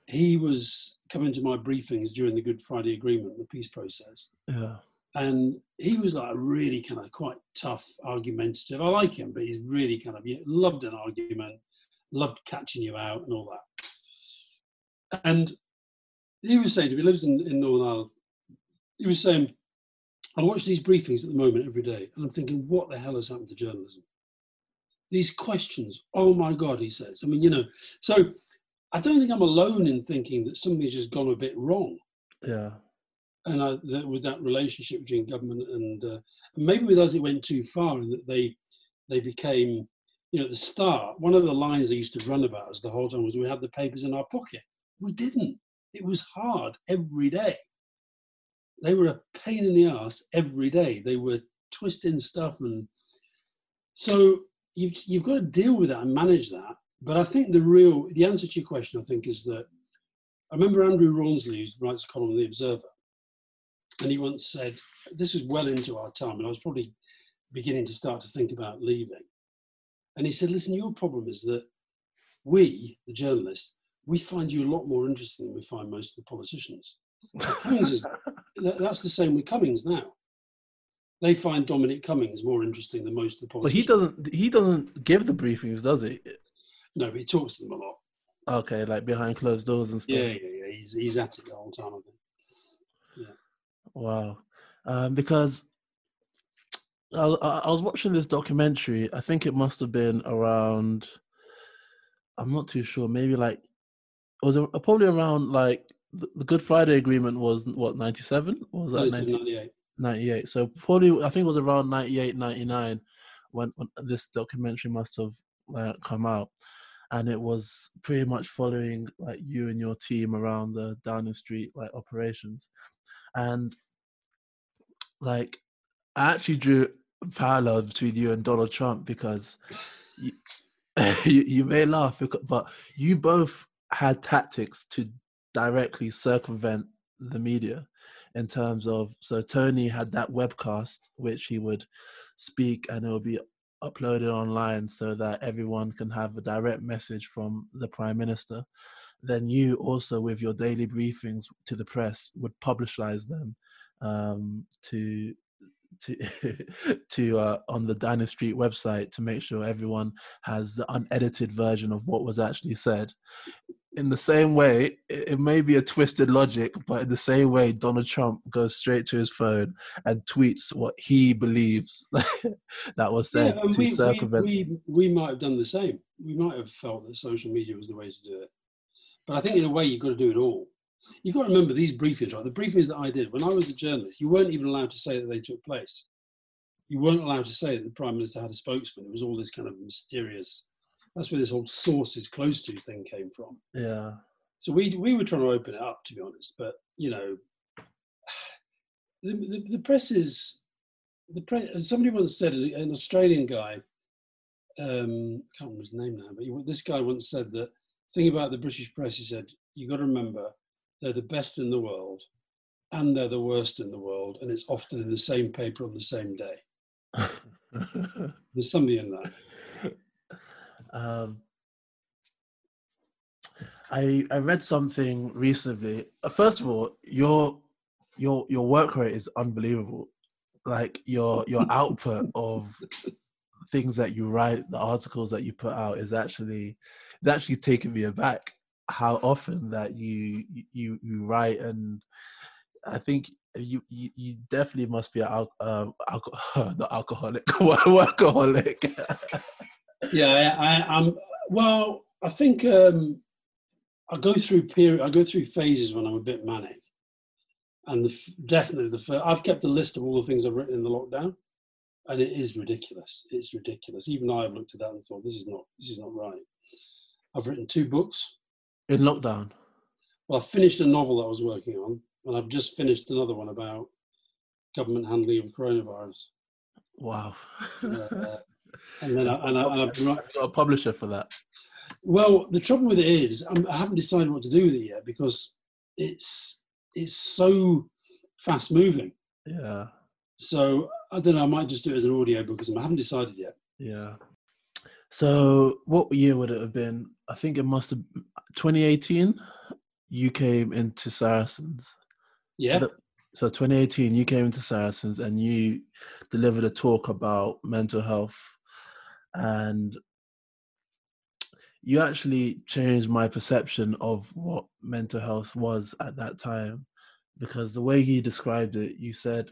he was coming to my briefings during the Good Friday Agreement, the peace process. yeah, And he was like a really kind of quite tough, argumentative. I like him, but he's really kind of he loved an argument, loved catching you out and all that. And he was saying to me, he lives in, in Northern Ireland, he was saying, I watch these briefings at the moment every day, and I'm thinking, what the hell has happened to journalism? These questions, oh my God, he says. I mean, you know, so I don't think I'm alone in thinking that something's just gone a bit wrong. Yeah, and I, that with that relationship between government and, uh, and maybe with us it went too far in that they they became you know at the start one of the lines they used to run about us the whole time was we had the papers in our pocket. We didn't. It was hard every day. They were a pain in the ass every day. They were twisting stuff, and so you've you've got to deal with that and manage that. But I think the real the answer to your question, I think, is that I remember Andrew Rawnsley, who writes a column in the Observer, and he once said, this was well into our time, and I was probably beginning to start to think about leaving. And he said, listen, your problem is that we, the journalists, we find you a lot more interesting than we find most of the politicians. Cummings is, that's the same with Cummings now. They find Dominic Cummings more interesting than most of the politicians. But he doesn't. He doesn't give the briefings, does he? No, but he talks to them a lot. Okay, like behind closed doors and stuff. Yeah, yeah, yeah. He's he's at it the whole time. I think. Yeah. Wow, um, because I, I was watching this documentary. I think it must have been around. I'm not too sure. Maybe like it was a, probably around like the Good Friday Agreement was what 97 or was that 98? 98. So probably I think it was around 98, 99 when, when this documentary must have uh, come out, and it was pretty much following like you and your team around the Downing Street like operations, and like I actually drew parallels between you and Donald Trump because you, you, you may laugh, but you both had tactics to directly circumvent the media in terms of so Tony had that webcast which he would speak and it would be uploaded online so that everyone can have a direct message from the prime minister then you also with your daily briefings to the press would publicize them um, to to to uh, on the Downing Street website to make sure everyone has the unedited version of what was actually said. In the same way, it, it may be a twisted logic, but in the same way, Donald Trump goes straight to his phone and tweets what he believes that was said yeah, to we, circumvent. We, we, we might have done the same. We might have felt that social media was the way to do it. But I think in a way, you've got to do it all you've got to remember these briefings, right? The briefings that I did when I was a journalist, you weren't even allowed to say that they took place. You weren't allowed to say that the prime minister had a spokesman. It was all this kind of mysterious. That's where this whole sources close to thing came from. Yeah. So we we were trying to open it up, to be honest. But you know, the the, the press is the press. Somebody once said an Australian guy. Um, I can't remember his name now, but he, this guy once said that thing about the British press. He said you got to remember they're the best in the world and they're the worst in the world, and it's often in the same paper on the same day. There's something in that. Um, I I read something recently. Uh, first of all, your your your work rate is unbelievable. Like your your output of things that you write, the articles that you put out is actually it's actually taken me aback how often that you you you write and I think you you, you definitely must be an al- uh, alcohol, the alcoholic workaholic. Yeah, I, I, am well. I think um, I go through period. I go through phases when I'm a bit manic, and the, definitely the first, I've kept a list of all the things I've written in the lockdown, and it is ridiculous. It's ridiculous. Even I've looked at that and thought this is not this is not right. I've written two books in lockdown? Well, I finished a novel that I was working on, and I've just finished another one about government handling of coronavirus. Wow. uh, and then I, and, I, and I've got a publisher for that. Well, the trouble with it is I'm, I have not decided what to do with it yet because it's it's so fast moving. Yeah. So I don't know. I might just do it as an audio book because I haven't decided yet. Yeah. So what year would it have been? I think it must have 2018. You came into Saracens. Yeah. So 2018, you came into Saracens and you delivered a talk about mental health, and you actually changed my perception of what mental health was at that time, because the way you described it, you said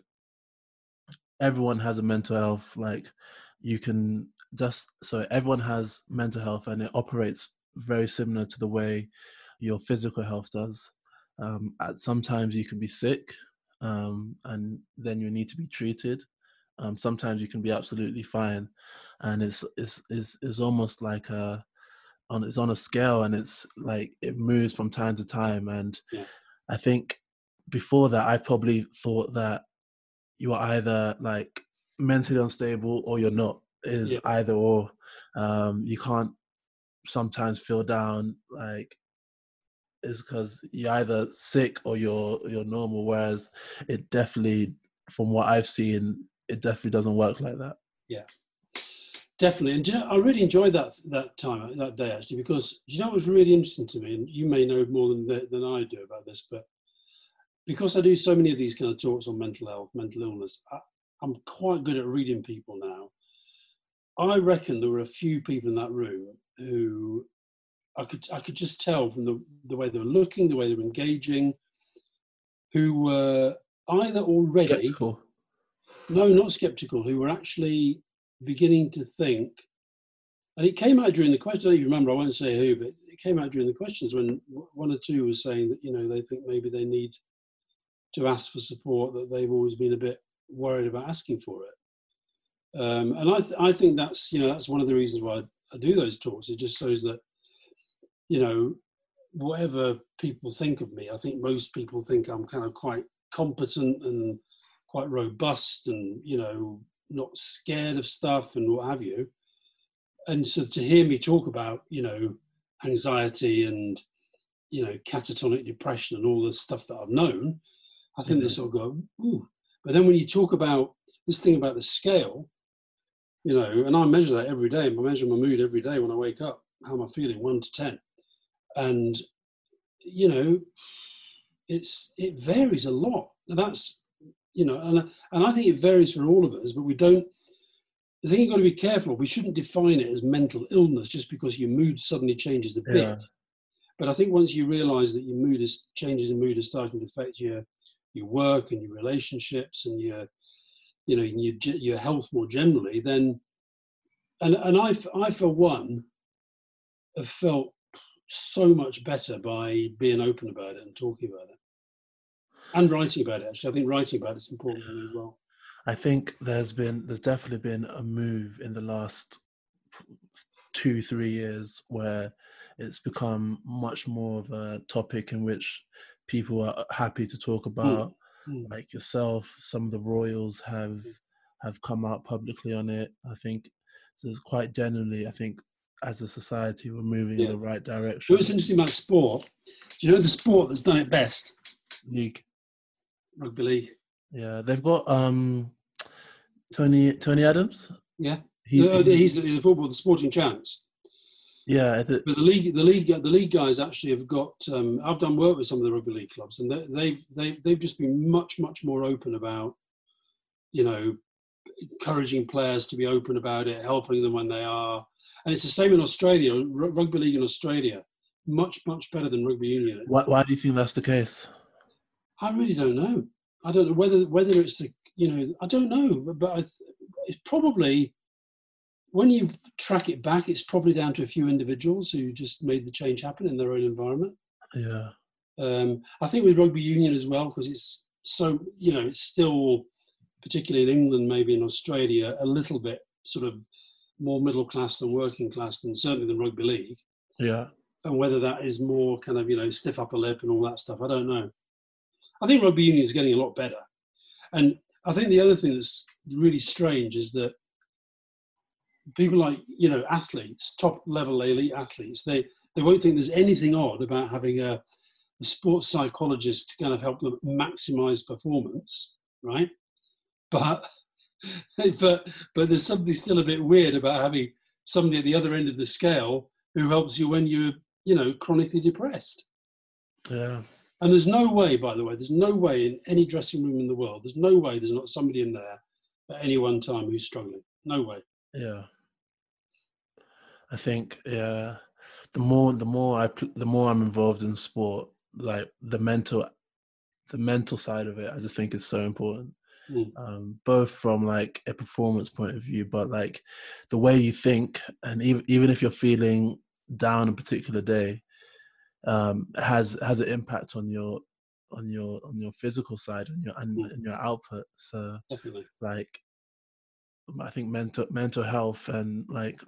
everyone has a mental health. Like you can just so everyone has mental health and it operates very similar to the way your physical health does. Um, at sometimes you can be sick, um, and then you need to be treated. Um, sometimes you can be absolutely fine, and it's it's it's, it's almost like a on it's on a scale, and it's like it moves from time to time. And yeah. I think before that, I probably thought that you are either like mentally unstable or you're not. Is Yeah. either or. Um, you can't sometimes feel down like is because you're either sick or you're you're normal. Whereas it definitely, from what I've seen, it definitely doesn't work like that. Yeah, definitely, and you know, I really enjoyed that that time that day actually because do you know what was really interesting to me, and you may know more than than I do about this, but because I do so many of these kind of talks on mental health, mental illness, I, I'm quite good at reading people now. I reckon there were a few people in that room who I could I could just tell from the the way they were looking, the way they were engaging, who were either already Skeptical. No, not skeptical, who were actually beginning to think, and it came out during the question. I don't even remember. I won't say who, but it came out during the questions when one or two was saying that you know they think maybe they need to ask for support that they've always been a bit worried about asking for it. Um, and I, th- I think that's you know that's one of the reasons why I, I do those talks. It just shows that you know whatever people think of me, I think most people think I'm kind of quite competent and quite robust and you know not scared of stuff and what have you. And so to hear me talk about you know anxiety and you know catatonic depression and all the stuff that i've known i think they Mhm. sort of go ooh. But then when you talk about this thing about the scale you know and i measure that every day. I measure my mood every day when i wake up how am i feeling? 1 to 10 and you know it's it varies a lot. And that's you know and, and i think it varies for all of us but we don't the thing you've got to be careful we shouldn't define it as mental illness just because your mood suddenly changes a bit Yeah. but i think once you realize that your mood is changes in mood are starting to affect your your work and your relationships and your you know your, your health more generally then and and I I for one have felt so much better by being open about it and talking about it and writing about it actually i think writing about it's important me as well I think there's been there's definitely been a move in the last two three years where it's become much more of a topic in which people are happy to talk about. Mm. Like yourself, some of the royals have have come out publicly on it. I think so. It's quite generally. I think as a society, we're moving in the right direction. what's interesting about sport do you know the sport that's done it best League, rugby league yeah, they've got um Tony Tony Adams. yeah He's, Uh, he's the, the football the sporting chance yeah, I thi- But the league, the league, the league guys actually have got. Um, I've done work with some of the rugby league clubs, and they, they've they've they've just been much much more open about, you know, encouraging players to be open about it, helping them when they are. And it's the same in Australia. R- rugby league in Australia, much much better than rugby union. why, why do you think that's the case? I really don't know. I don't know whether whether it's the you know I don't know, but, I, th- it's probably when you track it back, it's probably down to a few individuals who just made the change happen in their own environment. Yeah, Um, I think with rugby union as well, because it's so you know it's still, particularly in England, maybe in Australia, a little bit sort of more middle class than working class than certainly than rugby league. yeah. And whether that is more kind of you know stiff upper lip and all that stuff, I don't know. I think rugby union is getting a lot better, and I think the other thing that's really strange is that people like you know athletes, top level elite athletes, they they won't think there's anything odd about having a, a sports psychologist to kind of help them maximize performance, right? But but but there's something still a bit weird about having somebody at the other end of the scale who helps you when you're you know chronically depressed. Yeah, And there's no way, by the way, there's no way in any dressing room in the world, there's no way there's not somebody in there at any one time who's struggling. No way. yeah. I think yeah, the more the more I the more I'm involved in sport, like the mental, the mental side of it, I just think is so important. Mm. Um, both from like a performance point of view, but like the way you think, and even even if you're feeling down a particular day, um, has has an impact on your on your on your physical side and your and, Mm. and your output. So Definitely. like I think mental mental health and like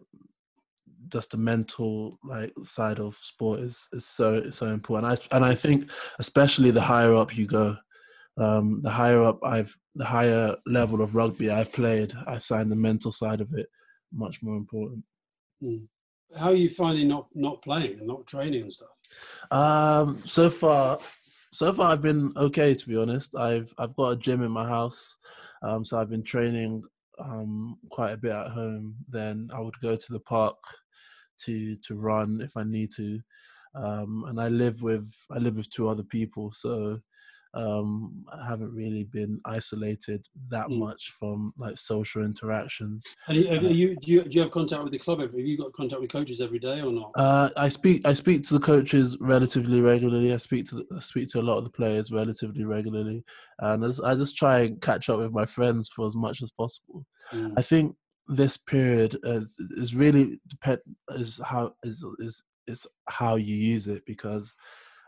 just the mental like side of sport is is so so important. I and I think especially the higher up you go, um, the higher up I've, the higher level of rugby I've played, I find the mental side of it much more important. Mm. How are you finding not not playing and not training and stuff? Um, so far, so far I've been okay to be honest. I've I've got a gym in my house, um, so I've been training um, quite a bit at home. Then I would go to the park to to run if I need to, um, and I live with I live with two other people, so um, I haven't really been isolated that mm. much from like social interactions. And you, uh, you, do, you, do you have contact with the club? Have you got contact with coaches every day or not? Uh, I speak I speak to the coaches relatively regularly. I speak to the, I speak to a lot of the players relatively regularly, and as, I just try and catch up with my friends for as much as possible. Mm. I think this period is, is really depend is how is is is how you use it because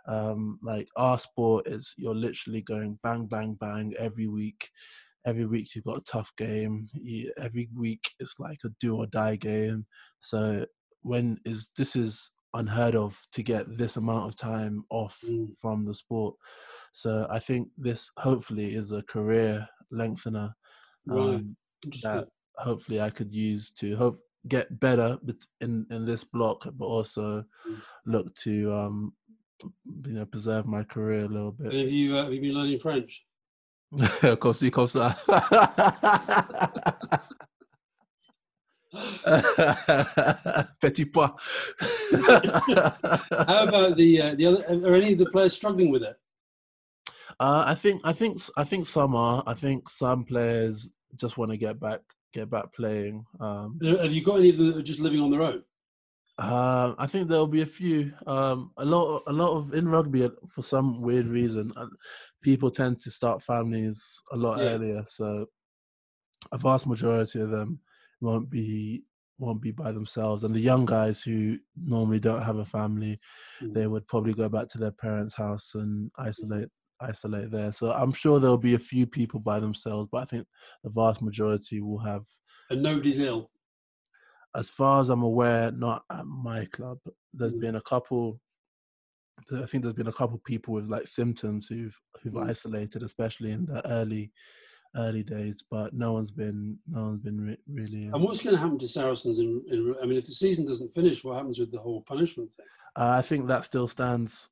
um, like our sport is you're literally going bang, bang, bang every week. Every week you've got a tough game. You, every week it's like a do or die game. So when is this is unheard of to get this amount of time off mm. from the sport. So I think this hopefully is a career lengthener um, right. that hopefully I could use to hope get better in in this block, but also mm. look to um, you know preserve my career a little bit. And have you uh, have you been learning French? comme si, comme ça. Petit pas. How about the uh, the other? Are any of the players struggling with it? Uh, I think I think I think some are. I think some players just want to get back get back playing. Um, have you got any of them that are just living on their own? Uh, I think there'll be a few. Um, a lot, a lot of in rugby uh, for some weird reason, uh, people tend to start families a lot yeah. earlier. So a vast majority of them won't be won't be by themselves, and the young guys who normally don't have a family, mm. they would probably go back to their parents' house and isolate isolate there. So I'm sure there'll be a few people by themselves, but I think the vast majority will have. And nobody's ill as far as I'm aware, not at my club. There's mm. been a couple. I think there's been a couple people with like symptoms who've who've mm. isolated, especially in the early early days. But no one's been no one's been re- really. Um, and what's going to happen to Saracens? In, in, I mean, if the season doesn't finish, what happens with the whole punishment thing? Uh, I think that still stands.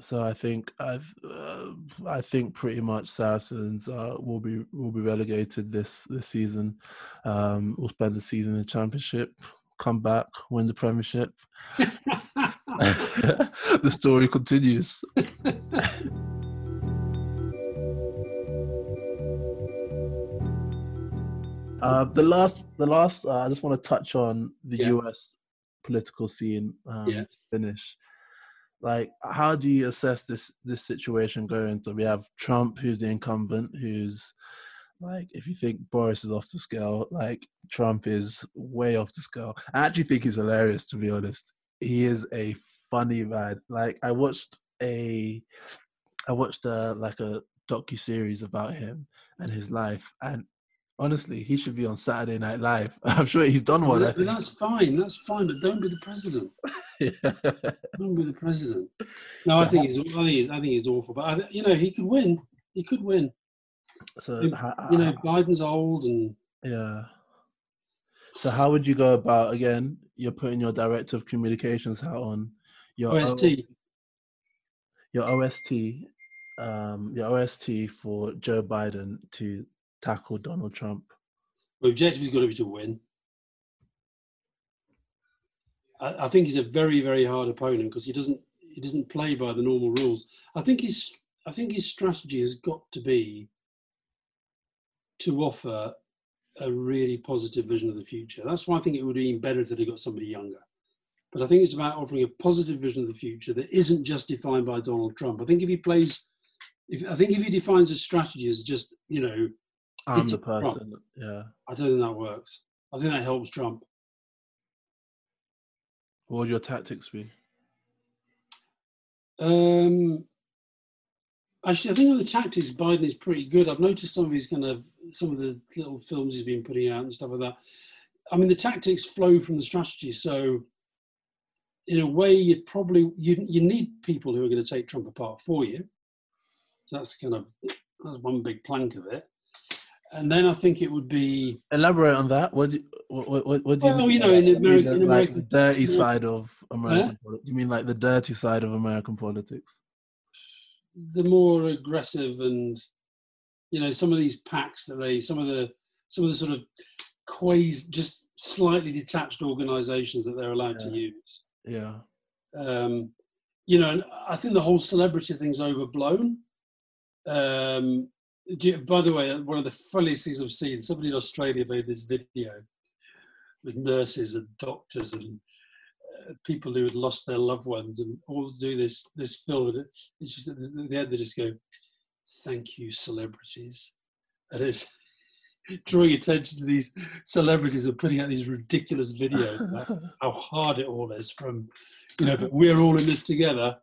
So I think I've, uh, I think pretty much Saracens uh, will be will be relegated this this season. Um, we'll spend the season in the Championship, come back, win the Premiership. the story continues. uh, the last, the last. Uh, I just want to touch on the yeah. U.S. political scene. Um, yeah. Finish like how do you assess this this situation going so we have trump who's the incumbent who's like if you think boris is off the scale like trump is way off the scale. I actually think he's hilarious to be honest. He is a funny man. Like i watched a i watched a like a docu series about him and his life and honestly, he should be on Saturday Night Live. I'm sure he's done one. Well, that's fine. That's fine, but don't be the president. yeah. Don't be the president. No, so I think he's. I think he's. I think he's awful. But I, you know, he could win. He could win. So you know, Biden's old and yeah. So how would you go about again? You're putting your director of communications hat on. Your OST. OST your OST. Um, your OST for Joe Biden to tackle Donald Trump? The objective is got to be to win. I, I think he's a very, very hard opponent because he doesn't he doesn't play by the normal rules. I think his I think his strategy has got to be to offer a really positive vision of the future. That's why I think it would be even better if they got somebody younger. But I think it's about offering a positive vision of the future that isn't just defined by Donald Trump. I think if he plays, if I think if he defines his strategy as just you know I'm the person. Trump. Yeah. I don't think that works. I think that helps Trump. What would your tactics be? Um, actually, I think of the tactics, Biden is pretty good. I've noticed some of his kind of some of the little films he's been putting out and stuff like that. I mean, the tactics flow from the strategy. So, in a way, you'd probably you you need people who are going to take Trump apart for you. So that's kind of That's one big plank of it. And then I think it would be Elaborate on that. What do you, what, what, what do you Well, mean? you know, in that? You mean American- the- in like the dirty side of American politics? You mean like the dirty side of American politics? the more aggressive and you know some of these PACs that they some of the some of the sort of quasi just slightly detached organizations that they're allowed to use Yeah. um you know i think the whole celebrity thing's overblown um you- by the way one of the funniest things i've seen somebody in australia made this video with nurses and doctors and uh, people who had lost their loved ones and all do this this film. And it's just at the end they just go thank you celebrities. And it's drawing attention to these celebrities and putting out these ridiculous videos about how hard it all is from you know but we're all in this together.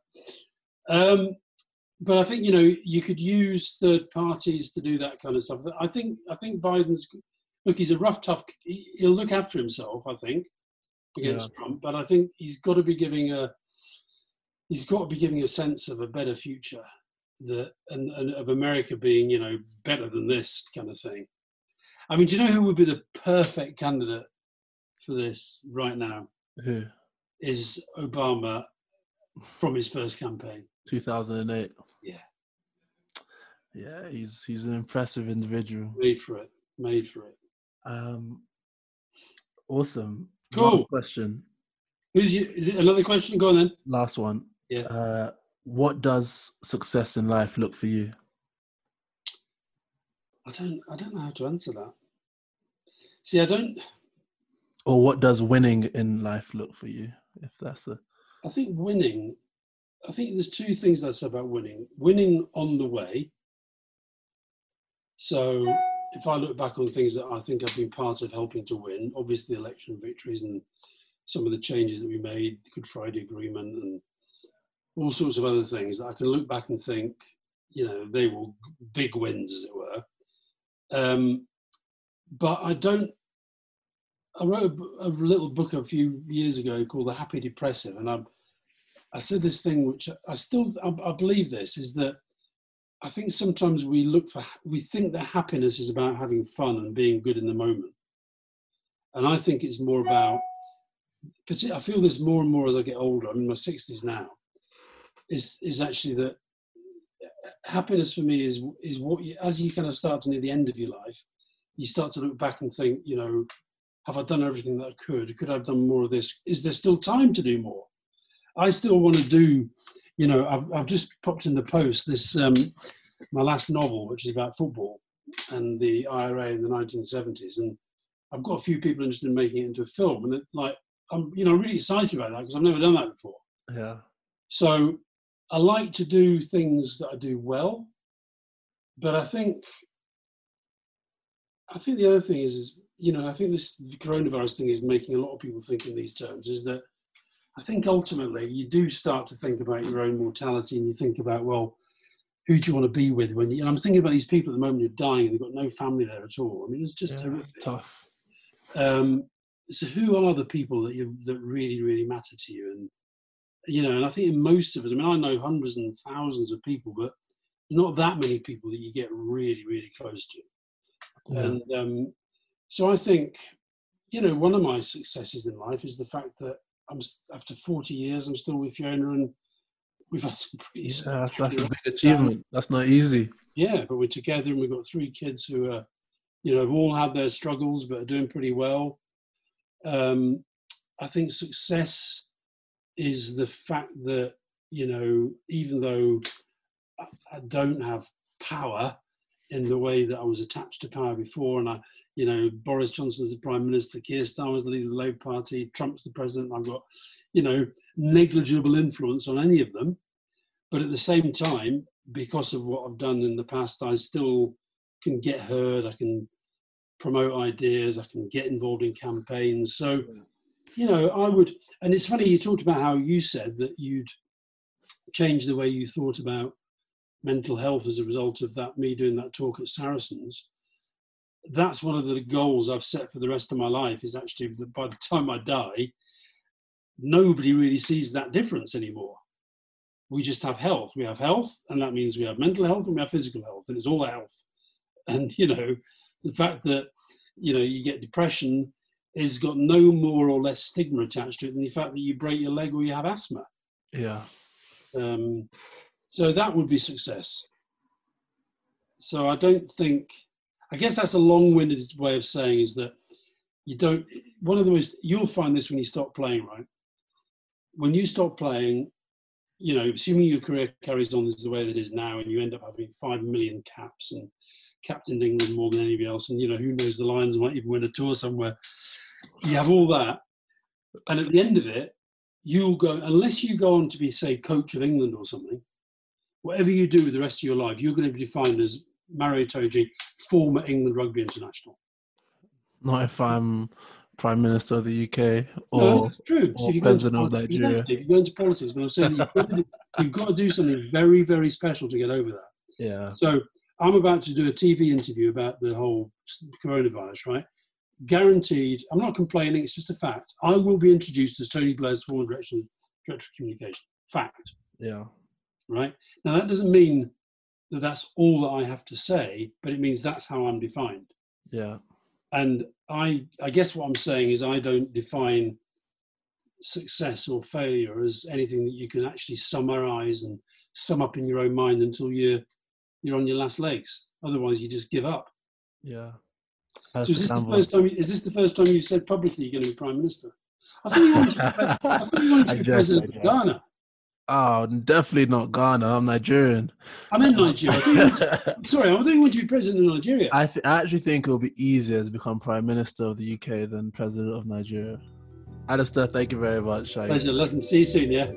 Um but i think you know you could use third parties to do that kind of stuff i think i think biden's look he's a rough tough he- he'll look after himself i think against trump but i think he's got to be giving a he's got to be giving a sense of a better future that and, and of america being you know better than this kind of thing i mean do you know who would be the perfect candidate for this right now Who? is Obama from his first campaign. 2008. Yeah. He's he's an impressive individual. Made for it. Made for it. Um, awesome. Cool. Last question. Who's you, is it another question? Go on then. Last one. Yeah. Uh, what does success in life look for you? I don't. I don't know how to answer that. See, I don't. Or what does winning in life look for you? If that's a I think winning. I think there's two things I say about winning. Winning on the way. So, if I look back on things that I think I've been part of helping to win, obviously the election victories and some of the changes that we made, the Good Friday Agreement, and all sorts of other things that I can look back and think, you know, they were big wins, as it were. Um, but I don't. I wrote a, a little book a few years ago called The Happy Depressive, and I, I said this thing which I still I, I believe this is that I think sometimes we look for we think that happiness is about having fun and being good in the moment, and I think it's more about. partic- I feel this more and more as I get older. I'm in my sixties now. Is is actually that uh, happiness for me is is what you, as you kind of start to near the end of your life, you start to look back and think, you know, have I done everything that I could? Could I have done more of this? Is there still time to do more? I still want to do, you know, I've, I've just popped in the post this, um, my last novel, which is about football and the IRA in the 1970s. And I've got a few people interested in making it into a film. And it, like, I'm, you know, really excited about that because I've never done that before. yeah. So I like to do things that I do well, but I think I think the other thing is, is you know, I think this coronavirus thing is making a lot of people think in these terms. Is that I think ultimately you do start to think about your own mortality, and you think about well, who do you want to be with when you? And I'm thinking about these people at the moment who are dying and they've got no family there at all. I mean, it's just yeah, horrific. tough. Um, so who are the people that you that really really matter to you and you know and i think in most of us i mean i know hundreds and thousands of people but there's not that many people that you get really really close to Yeah. and um, so i think you know one of my successes in life is the fact that i'm after 40 years i'm still with fiona and we've had some pretty Yeah, that's, that's a big achievement. That's not easy. yeah, but we're together and we've got three kids who are, you know, have all had their struggles but are doing pretty well. Um, I think success is the fact that, you know, even though I, I don't have power in the way that I was attached to power before, and I, you know, Boris Johnson's the Prime Minister, Keir Starmer's the leader of the Labour Party, Trump's the President, I've got, you know, negligible influence on any of them. But at the same time, because of what I've done in the past, I still can get heard. I can promote ideas. I can get involved in campaigns. So, you know, I would. And it's funny you talked about how you said that you'd change the way you thought about mental health as a result of that me doing that talk at Saracens. That's one of the goals I've set for the rest of my life. Is actually that by the time I die, nobody really sees that difference anymore we just have health. We have health, and that means we have mental health and we have physical health, and it's all health. And you know, the fact that you know you get depression has got no more or less stigma attached to it than the fact that you break your leg or you have asthma. Yeah. Um, so that would be success. So I don't think. I guess that's a long-winded way of saying is that you don't. One of the most you'll find this when you stop playing, right? When you stop playing, you know, assuming your career carries on as the way that it is now, and you end up having five million caps and captained England more than anybody else, and you know, who knows, the Lions might even win a tour somewhere. You have all that, and at the end of it, you'll go unless you go on to be, say, coach of England or something. Whatever you do with the rest of your life, you're going to be defined as Maro Itoje, former England rugby international. Not if I'm prime minister of the UK or, no, true. or if you president of into, Nigeria. Exactly. If you go into politics, but I'm saying you've got, to do, you've got to do something very, very special to get over that. Yeah. So I'm about to do a TV interview about the whole coronavirus, right? Guaranteed, I'm not complaining, it's just a fact. I will be introduced as Tony Blair's former director, director of communication. Fact, Yeah. right? Now, that doesn't mean that's all that I have to say, but it means that's how I'm defined. Yeah. And I, I guess what I'm saying is I don't define success or failure as anything that you can actually summarize and sum up in your own mind until you're you're on your last legs. Otherwise, you just give up. Yeah. So is this the first time? Is this the first time you said publicly you're going to be prime minister? I thought you wanted to be, I thought you wanted to be jest, president of. Ghana. Oh, definitely not Ghana. I'm Nigerian. I'm in Nigeria. I I, sorry, I you wanted to be president of Nigeria. th- I actually think it'll be easier to become prime minister of the UK than president of Nigeria. Alastair, thank you very much. I- Pleasure. Listen, see you soon. Yeah.